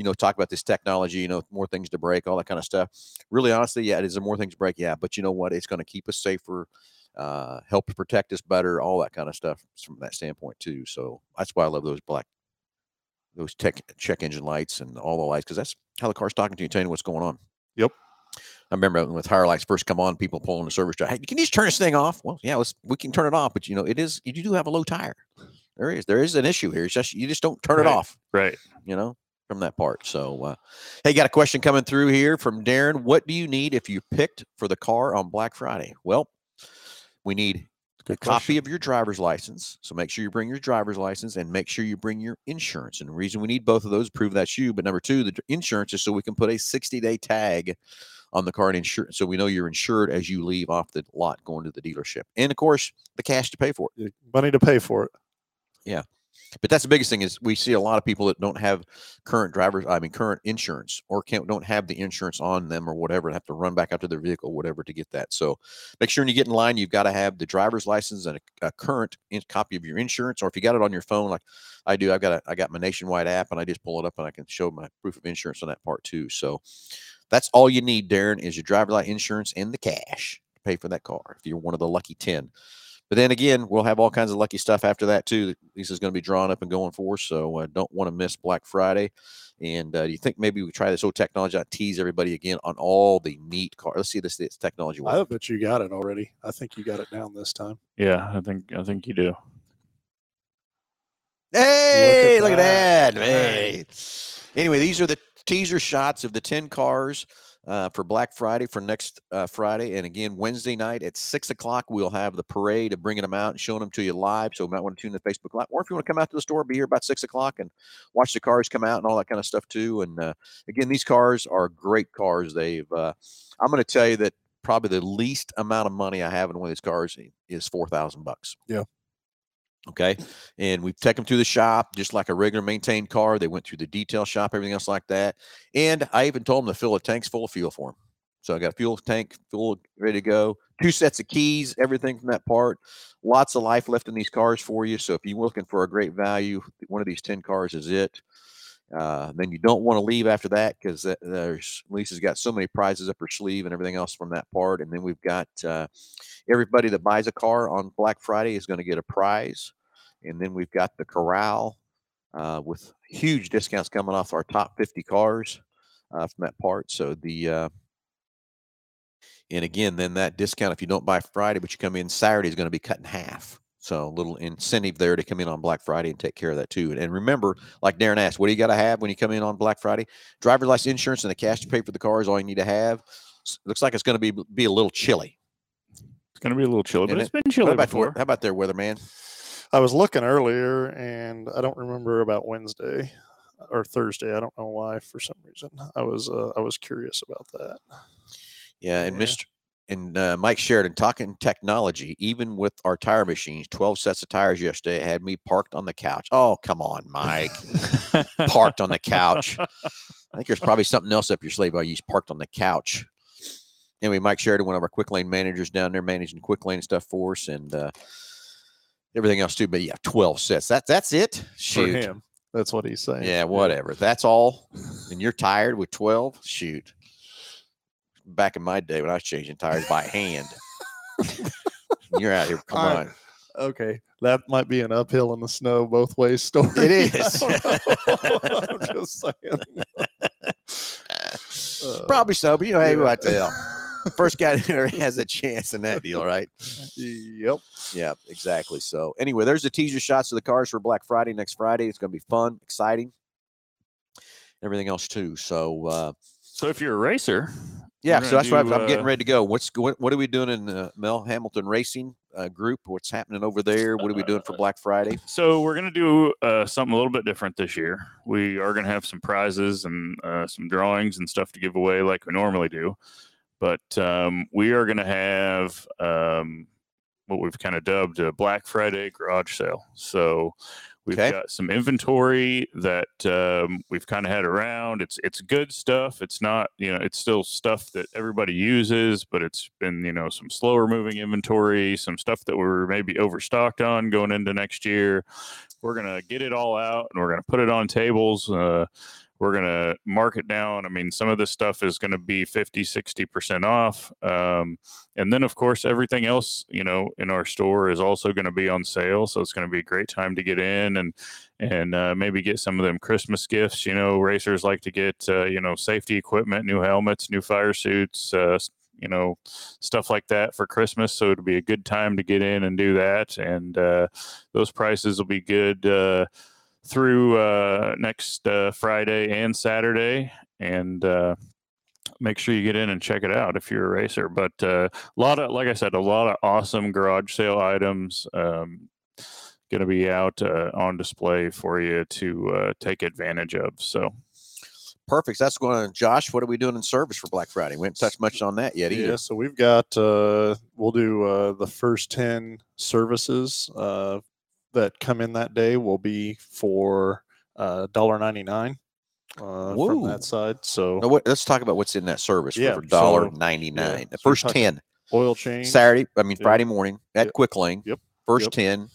you know, talk about this technology, you know, more things to break, all that kind of stuff. Really, honestly, yeah, it is. There more things to break, yeah. But you know what? It's going to keep us safer, uh, help protect us better, all that kind of stuff from that standpoint too. So that's why I love those black, those tech check engine lights and all the lights because that's how the car's talking to you, telling you what's going on. Yep. I remember when tire lights first come on, people pulling the service drive. Hey, you can you just turn this thing off? Well, yeah, let's, we can turn it off, but you know, it is you do have a low tire. There is there is an issue here. It's just you just don't turn it off Right. you know, from that part. So, uh, hey, got a question coming through here from Darren. What do you need if you picked for the car on Black Friday? Well, we need a Good copy of your driver's license. So make sure you bring your driver's license and make sure you bring your insurance. And the reason we need both of those prove that's you. But number two, the insurance is so we can put a 60 day tag on the car and insure so we know you're insured as you leave off the lot going to the dealership. And of course, the cash to pay for it. Money to pay for it. But that's the biggest thing is we see a lot of people that don't have current drivers, I mean current insurance, or can't don't have the insurance on them or whatever, and have to run back out to their vehicle, whatever, to get that. So make sure when you get in line, you've got to have the driver's license and a, a current in, copy of your insurance, or if you got it on your phone, like I do, I've got a, I got my Nationwide app, and I just pull it up and I can show my proof of insurance on that part too. So that's all you need, Darren, is your driver's license, insurance, and the cash to pay for that car. If you're one of the lucky ten. But then again, we'll have all kinds of lucky stuff after that too. that Lisa's going to be drawn up and going for. So uh, don't want to miss Black Friday. And uh, do you think maybe we try this old technology? I tease everybody again on all the neat cars. Let's see this, this technology. I bet you got it already. I think you got it down this time. Yeah, I think I think you do. Hey, at look at that. that. Hey. Anyway, these are the teaser shots of the 10 cars uh, for Black Friday for next uh, Friday. And again, Wednesday night at six o'clock, we'll have the parade of bringing them out and showing them to you live. So you might want to tune to Facebook Live. Or if you want to come out to the store, be here about six o'clock and watch the cars come out and all that kind of stuff too. And uh, again, these cars are great cars. They've, uh, I'm going to tell you that probably the least amount of money I have in one of these cars is 4,000 bucks. Yeah. Okay. And we take them through the shop just like a regular maintained car. They went through the detail shop, everything else like that. And I even told them to fill the tanks full of fuel for them. So I got a fuel tank full, ready to go. Two sets of keys, everything from that part. Lots of life left in these cars for you. So if you're looking for a great value, one of these 10 cars is it. Uh, then you don't want to leave after that because there's Lisa's got so many prizes up her sleeve and everything else from that part. And then we've got uh, everybody that buys a car on Black Friday is going to get a prize. And then we've got the corral uh, with huge discounts coming off our top 50 cars uh, from that part. So the uh, and again, then that discount if you don't buy Friday, but you come in Saturday is going to be cut in half. So a little incentive there to come in on Black Friday and take care of that too. And remember, like Darren asked, what do you got to have when you come in on Black Friday? Driver's license, insurance, and the cash to pay for the car is all you need to have. looks like it's going to be be a little chilly. It's going to be a little chilly, but Isn't it's been chilly How about, before. how about there, weatherman? I was looking earlier, and I don't remember about Wednesday or Thursday. I don't know why. For some reason, I was uh, I was curious about that. Yeah, and Yeah. Mr. and uh, Mike Sheridan talking technology, even with our tire machines, 12 sets of tires yesterday had me parked on the couch. Oh, come on, Mike. parked on the couch. I think there's probably something else up your sleeve. I use parked on the couch. Anyway, Mike Sheridan, one of our quick lane managers down there managing quick lane stuff for us and uh, everything else too. But yeah, 12 sets. That, that's it. Shoot. him, that's what he's saying. Yeah, whatever. That's all. And you're tired with 12? Shoot. Back in my day when I was changing tires by hand. you're out here. Come I- on. Okay, that might be an uphill in the snow both ways story. It is. I'm just saying. Uh, Probably so, but you know, hey, yeah. what the hell? First guy that has a chance in that deal, right? Yep. Yeah, exactly. So anyway, there's the teaser shots of the cars for Black Friday next Friday. It's going to be fun, exciting, everything else too. So uh, so if you're a racer, yeah, so that's what I'm, do, getting uh, ready to go. What's what, what are we doing in the Mel Hambelton Racing uh, Group? What's happening over there? What are we doing for Black Friday? So we're gonna do uh, something a little bit different this year. We are gonna have some prizes and uh, some drawings and stuff to give away like we normally do, but um, we are gonna have um, what we've kind of dubbed a Black Friday garage sale. So we've Okay. got some inventory that um, we've kind of had around. It's it's good stuff. It's not you know it's still stuff that everybody uses, but it's been you know some slower moving inventory, some stuff that we're maybe overstocked on going into next year. We're gonna get it all out and we're gonna put it on tables. Uh, we're gonna mark it down. I mean, some of this stuff is gonna be 50, 60 percent off. Um, and then of course everything else you know in our store is also going to be on sale so it's going to be a great time to get in and and uh, maybe get some of them christmas gifts you know racers like to get uh, you know safety equipment new helmets new fire suits uh, you know stuff like that for christmas so it'll be a good time to get in and do that and uh, those prices will be good uh, through uh, next uh, friday and saturday and uh, make sure you get in and check it out if you're a racer. But uh, a lot of, like I said, a lot of awesome garage sale items um, going to be out uh, on display for you to uh, take advantage of. So Perfect. That's going to Josh. What are we doing in service for Black Friday? We haven't touched much on that yet either. Yeah, so we've got uh we'll do uh the first 10 services uh that come in that day will be for uh $1.99 uh from that side. So Now, what, let's talk about what's in that service Yeah, for dollar so- ninety nine. yeah, The so first ten oil change. Saturday, I mean Yeah. Friday morning at Yep. Quick Lane. Yep. First Yep. ten.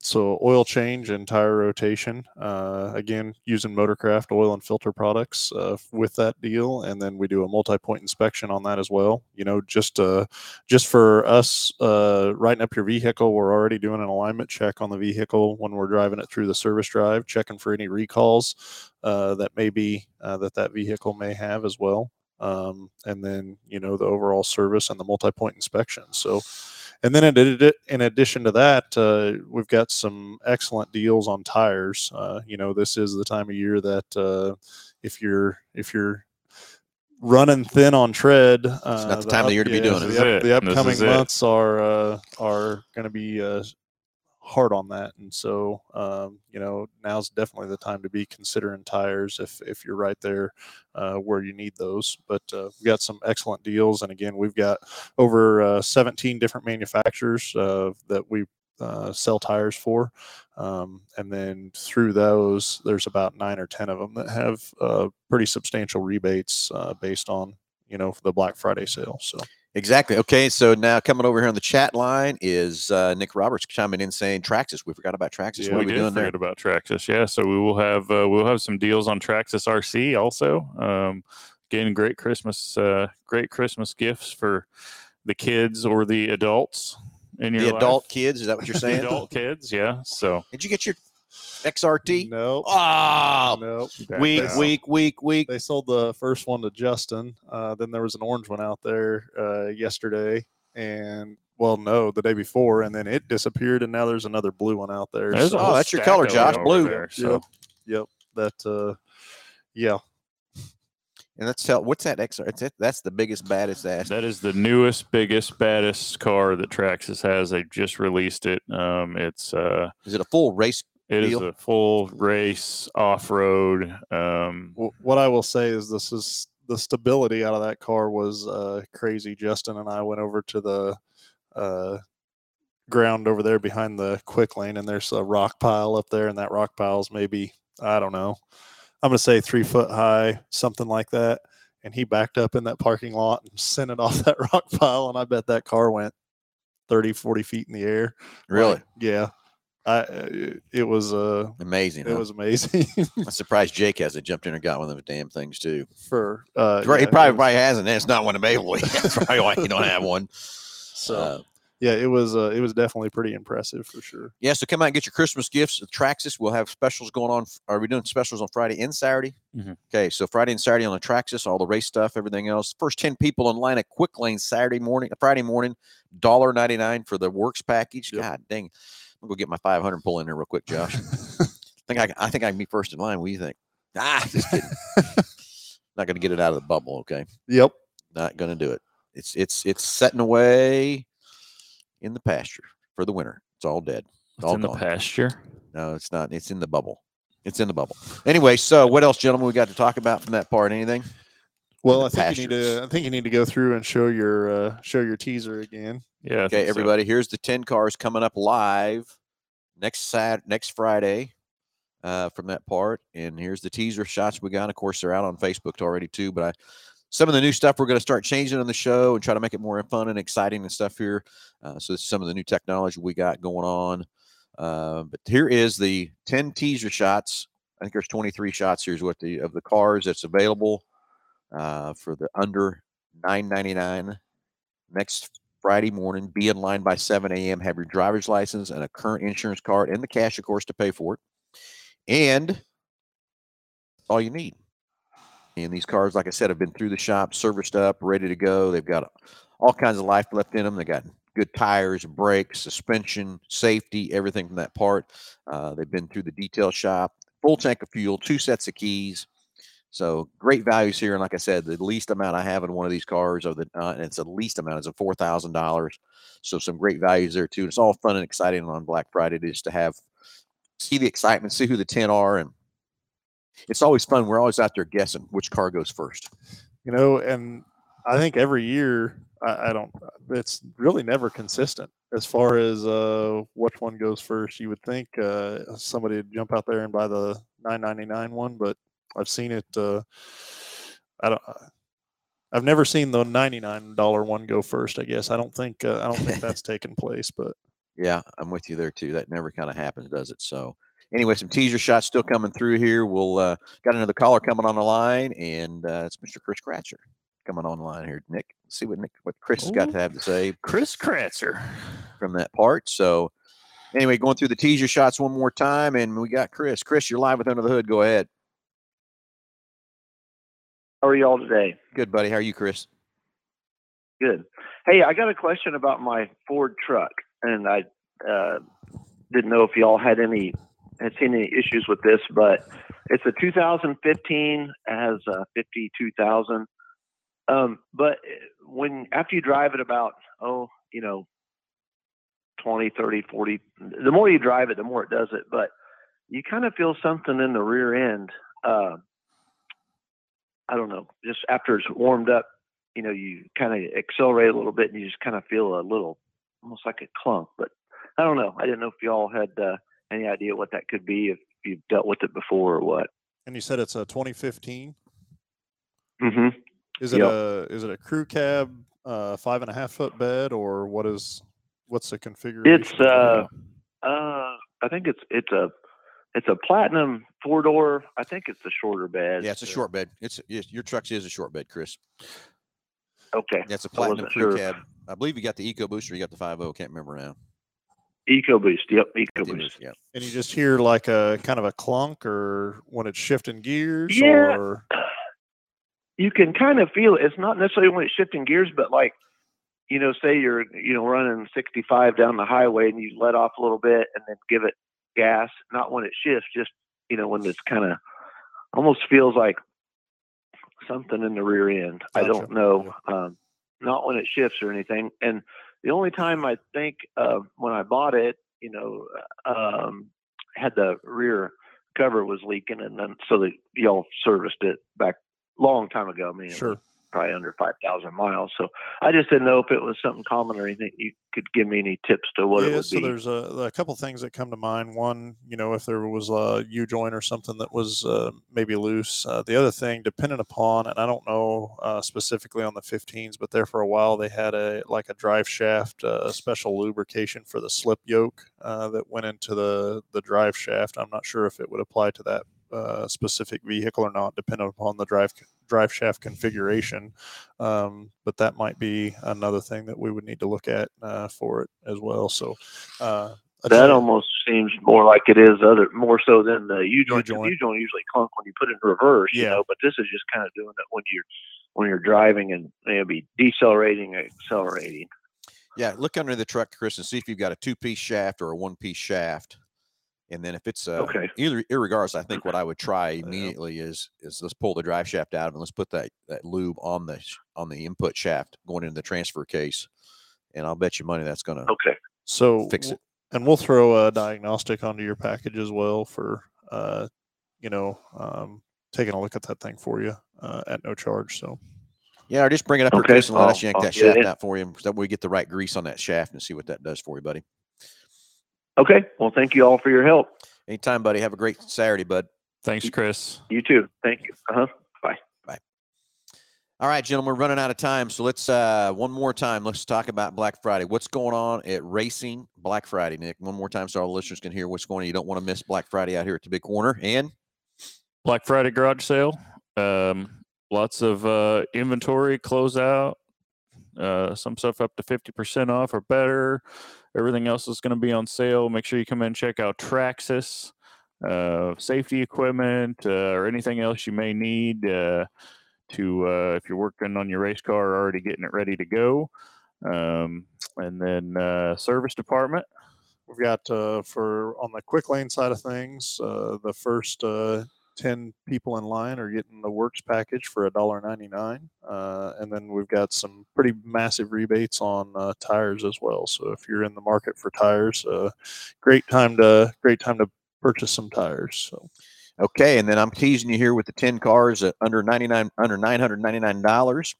So oil change and tire rotation. Uh, again, using Motorcraft oil and filter products uh, with that deal, and then we do a multi-point inspection on that as well. You know, just uh, just for us uh, writing up your vehicle, we're already doing an alignment check on the vehicle when we're driving it through the service drive, checking for any recalls uh, that may be uh, that that vehicle may have as well. Um, and then you know the overall service and the multi-point inspection. So and then in, addition to that, uh, we've got some excellent deals on tires. Uh, you know, this is the time of year that uh, if you're if you're running thin on tread. Uh, not the time of the year to be doing it. The, up- the upcoming is it. months are uh, are going to be uh, hard on that, and so um, you know now's definitely the time to be considering tires if if you're right there uh, where you need those. But uh, we've got some excellent deals, and again, we've got over uh, 17 different manufacturers uh, that we uh, sell tires for. Um, and then through those, there's about nine or 10 of them that have uh, pretty substantial rebates based on, you know, the Black Friday sale. So, Exactly. Okay. So now coming over here on the chat line is uh, Nick Roberts chiming in saying Traxxas. We forgot about Traxxas. Yeah, what are we we did doing there? forget about Traxxas. Yeah, so we will have uh, we'll have some deals on Traxxas RC also. Um, getting great Christmas uh, great Christmas gifts for the kids or the adults in your The life. adult kids. Is that what you're saying? adult kids. Yeah. So Did you get your XRT? no, Oh, no. back week, out. week, week, week. They sold the first one to Justin. Uh, then there was an orange one out there uh, yesterday. And, well, no, the day before. And then it disappeared. And now there's another blue one out there. There's So- Oh, that's your color, Josh, blue. There, so Yep. That, uh, yeah. And let's tell what's that XR? It's, that's the biggest, baddest ass. that is the newest, biggest, baddest car that Traxxas has. They just released it. Um, it's uh, Is it a full race? It is Deal. a full race off road. Um, what I will say is this is the stability out of that car was uh, crazy. Justin and I went over to the uh, ground over there behind the quick lane, and there's a rock pile up there, and that rock pile is maybe I don't know. I'm gonna say three foot high, something like that. And he backed up in that parking lot and sent it off that rock pile, and I bet that car went 30, 40 feet in the air. Really Like, yeah. I it, it was uh amazing. it huh? was amazing I'm surprised Jake hasn't jumped in and got one of those damn things too. for uh Right, yeah, he probably, was- probably hasn't. and It's not one available. yet. That's probably why you don't have one. So Uh, yeah, it was uh, it was definitely pretty impressive for sure. yeah, so come out and get your Christmas gifts at Traxxas. We'll have specials going on. Are we doing specials on Friday and Saturday? Mhm. Okay, so Friday and Saturday on the Traxxas, all the race stuff, everything else. First 10 people in line at Quick Lane Saturday morning, Friday morning, $1.99 for the works package. Yep. God dang. I'm going to go get my 500 and pull in there real quick, Josh. I think I, can- I think I can be first in line. What do you think? Ah, just kidding. Not going to get it out of the bubble, okay? Yep. Not going to do it. It's it's it's setting away in the pasture for the winter. It's all dead. it's all in the pasture. No, it's not. It's in the bubble. It's in the bubble. Anyway, so what else, gentlemen, we got to talk about from that part? Anything? Well, I think you need to. I think you need to go through and show your uh, show your teaser again. Yeah. Okay, think so. everybody. Here's the ten cars coming up live next Sat next Friday uh, from that part, and here's the teaser shots we got. Of course, they're out on Facebook already too. But I, some of the new stuff we're going to start changing on the show and try to make it more fun and exciting and stuff here. Uh, so this is some of the new technology we got going on. Uh, but here is the ten teaser shots. I think there's 23 shots. Here's what the of the cars that's available uh, for the under 9.99 next Friday morning. Be in line by 7 a.m. Have your driver's license and a current insurance card and the cash, of course, to pay for it. And that's all you need. And these cars, like I said, have been through the shop, serviced up, ready to go. They've got all kinds of life left in them. They got good tires, brakes, suspension, safety, everything from that part. Uh, they've been through the detail shop, full tank of fuel, two sets of keys. So great values here. And like I said, the least amount I have in one of these cars, or the uh, and it's the least amount is a four thousand dollars. So some great values there too. It's all fun and exciting on Black Friday just to have see the excitement, see who the ten are, and it's always fun. We're always out there guessing which car goes first. You know, and I think every year I, I don't. It's really never consistent as far as uh, which one goes first. You would think uh, somebody would jump out there and buy the 9.99 one, but I've seen it. Uh, I don't. I've never seen the ninety-nine dollar one go first. I guess I don't think uh, I don't think that's taken place. But Yeah, I'm with you there too. That never kind of happens, does it? So anyway, some teaser shots still coming through here. We'll uh, got another caller coming on the line, and uh, it's Mr. Chris Kratzer coming online the line here. Nick, see what Nick, what Chris has got to have to say Chris Kratzer. from that part. So anyway, going through the teaser shots one more time, and we got Chris. Chris, you're live with Under the Hood. Go ahead. How are y'all today? Good, buddy. How are you, Chris? Good. Hey, I got a question about my Ford truck, and I uh, didn't know if y'all had any had seen any issues with this, but it's a 2015, it has uh, 52,000 Um, but uh, when after you drive it about oh you know 20 30 40 the more you drive it the more it does it but you kind of feel something in the rear end uh, i don't know just after it's warmed up you know you kind of accelerate a little bit and you just kind of feel a little almost like a clunk but i don't know i didn't know if y'all had uh, any idea what that could be if you've dealt with it before or what And you said it's a 2015. mm-hmm. Is it Yep. a is it a crew cab, uh, five and a half foot bed, or what is what's the configuration? It's uh, uh, I think it's it's a it's a platinum four door. I think it's a shorter bed. Yeah, it's a short bed. It's yes, your truck's is a short bed, Chris. Okay, That's a platinum wasn't crew sure. cab. I believe you got the Eco Booster. You got the five O. Can't remember now. EcoBoost. Yep, I think it EcoBoost. is, Yeah. and you just hear like a kind of a clunk, or when it's shifting gears, Yeah. or You can kind of feel it. It's not necessarily when it's shifting gears, but like you know, say you're you know running 65 down the highway and you let off a little bit and then give it gas. Not when it shifts, just you know when it's kind of almost feels like something in the rear end. I don't know. Um, not when it shifts or anything. And the only time I think uh, when I bought it, you know, um, had the rear cover was leaking, and then so that y'all serviced it back long time ago. I mean, sure. Probably under 5,000 miles. So I just didn't know if it was something common or anything. You could give me any tips to what it yeah, would so be. there's a, a couple things that come to mind. One, you know, if there was a U joint or something that was uh, maybe loose. Uh, the other thing, dependent upon, and I don't know uh, specifically on the 15s, but there for a while they had a like a drive shaft, uh, special lubrication for the slip yoke uh, that went into the the drive shaft. I'm not sure if it would apply to that uh, specific vehicle or not, depending upon the drive drive shaft configuration. Um, but that might be another thing that we would need to look at uh, for it as well. So uh, that almost seems more like it is other more so than the U joint. U-joint. Usually clunk when you put it in reverse, you Yeah. know, but this is just kind of doing it when you're when you're driving and maybe decelerating or accelerating. Yeah. Look under the truck, Chris, and see if you've got a two piece shaft or a one piece shaft. And then if it's uh, Okay. either irregardless, I think what I would try immediately is is let's pull the drive shaft out and let's put that that lube on the on the input shaft going into the transfer case, and I'll bet you money that's gonna Okay. So fix it. and we'll throw a diagnostic onto your package as well for uh, you know um, taking a look at that thing for you uh, at no charge. So Yeah, or just bring it up here, Okay, Chris, and let us I'll- yank I'll that shaft it. out for you, so that we get the right grease on that shaft and see what that does for you, buddy. Okay. Well, thank you all for your help. Anytime, buddy. Have a great Saturday, bud. Thanks, Chris. You too. Thank you. Uh huh. Bye. Bye. All right, gentlemen, we're running out of time. So let's uh one more time. Let's talk about Black Friday. What's going on at Racing Black Friday, Nick? One more time so our listeners can hear what's going on. You don't want to miss Black Friday out here at the big corner. And Black Friday garage sale. Um, lots of uh, inventory closeout. Uh, some stuff up to 50% off or better. Everything else is going to be on sale. Make sure you come in and check out Traxxas, uh, safety equipment, uh, or anything else you may need uh, to, uh, if you're working on your race car, already getting it ready to go. Um, and then uh, service department. we've got uh, for on the quick lane side of things, the first uh, ten people in line are getting the works package for a dollar ninety nine, uh, and then we've got some pretty massive rebates on uh, tires as well. So if you're in the market for tires, uh, great time to great time to purchase some tires. So okay, and then I'm teasing you here with the 10 cars at under 99 under $999.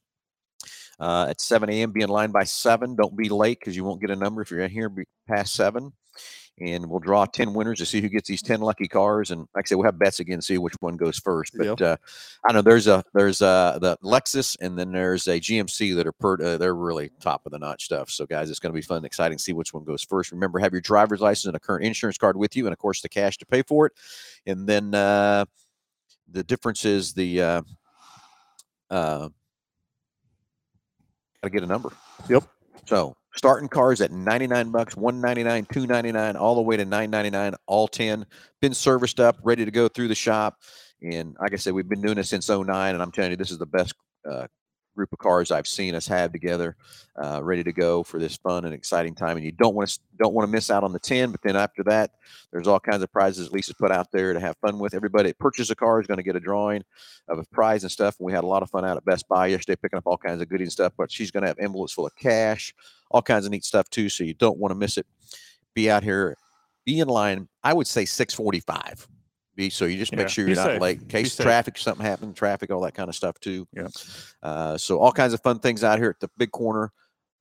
Uh, at 7 a.m. Be in line by 7. Don't be late because you won't get a number if you're in here past 7. And we'll draw 10 winners to see who gets these 10 lucky cars. And like I said, we'll have bets again, see which one goes first. But uh, I know there's a there's a the Lexus and then there's a GMC that are per uh, they're really top of the notch stuff. So guys, it's going to be fun, and exciting. to See which one goes first. Remember, have your driver's license and a current insurance card with you, and of course the cash to pay for it. And then uh, the difference is the uh, uh, got to get a number. Yep. So starting cars at 99 bucks, 199, 299, all the way to 999, all 10. Been serviced up, ready to go through the shop. And like I said, we've been doing this since 09, and I'm telling you, this is the best uh, group of cars I've seen us have together, uh, ready to go for this fun and exciting time. And you don't want to don't want to miss out on the ten. But then after that, there's all kinds of prizes Lisa's put out there to have fun with. Everybody that purchases a car is going to get a drawing of a prize and stuff. And we had a lot of fun out at Best Buy yesterday, picking up all kinds of goodies and stuff. But she's going to have envelopes full of cash, all kinds of neat stuff too. So you don't want to miss it. Be out here, be in line. I would say 645. Be so you just make Yeah, sure you're not safe. late in case safe. traffic, something happened, traffic, all that kind of stuff too. Yeah. Uh, so all kinds of fun things out here at the big corner.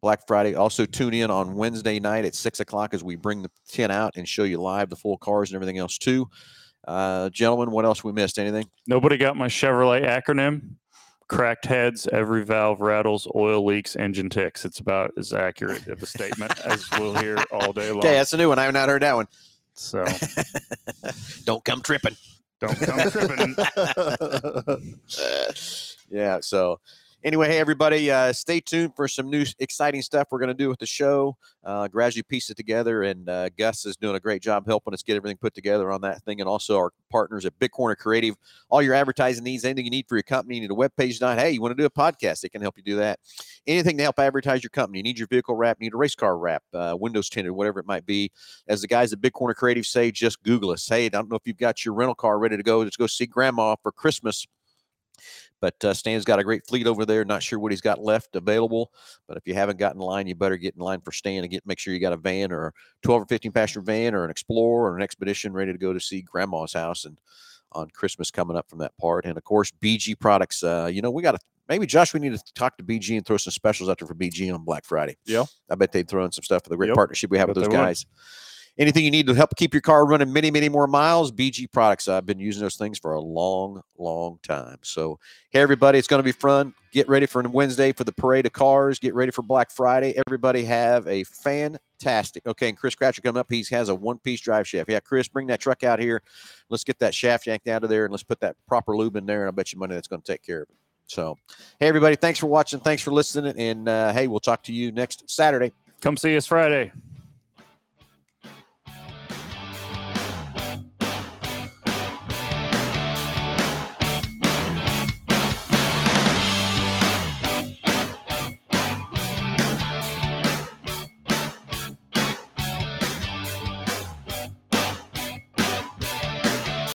Black Friday. Also tune in on Wednesday night at six o'clock as we bring the tin out and show you live the full cars and everything else too. Uh, gentlemen, what else we missed? Anything? Nobody got my Chevrolet acronym. Cracked heads, every valve rattles, oil leaks, engine ticks. It's about as accurate of a statement as we'll hear all day long. Okay, that's a new one. I have not heard that one. So Don't come tripping. don't come tripping. yeah. So, anyway, hey everybody, uh, stay tuned for some new exciting stuff we're going to do with the show. Uh, gradually piece it together, and uh, Gus is doing a great job helping us get everything put together on that thing, and also our partners at Big Corner Creative. All your advertising needs, anything you need for your company, you need a web page design. Hey, you want to do a podcast? They can help you do that. Anything to help advertise your company. You need your vehicle wrap, need a race car wrap, uh, windows tinted, whatever it might be. As the guys at Big Corner Creative say, just Google us. Hey, I don't know if you've got your rental car ready to go. Let's go see Grandma for Christmas. But uh, Stan's got a great fleet over there. Not sure what he's got left available, but if you haven't gotten in line, you better get in line for Stan and get make sure you got a van or a 12 or 15 passenger van or an Explorer or an Expedition ready to go to see Grandma's house and on Christmas coming up from that part. And of course, BG products. Uh, you know, we got to maybe Josh. We need to talk to BG and throw some specials out there for BG on Black Friday. Yeah. I bet they'd throw in some stuff for the great Yep. partnership we have with those guys. would. Anything you need to help keep your car running many, many more miles, BG products. I've been using those things for a long, long time. So, hey, everybody, it's going to be fun. Get ready for Wednesday for the parade of cars. Get ready for Black Friday. Everybody have a fantastic. Okay, and Chris Kratzer coming up. He has a one piece drive shaft. Yeah, Chris, bring that truck out here. Let's get that shaft yanked out of there and let's put that proper lube in there. And I bet you money that's going to take care of it. So, hey, everybody, thanks for watching. Thanks for listening. And uh, hey, we'll talk to you next Saturday. Come see us Friday.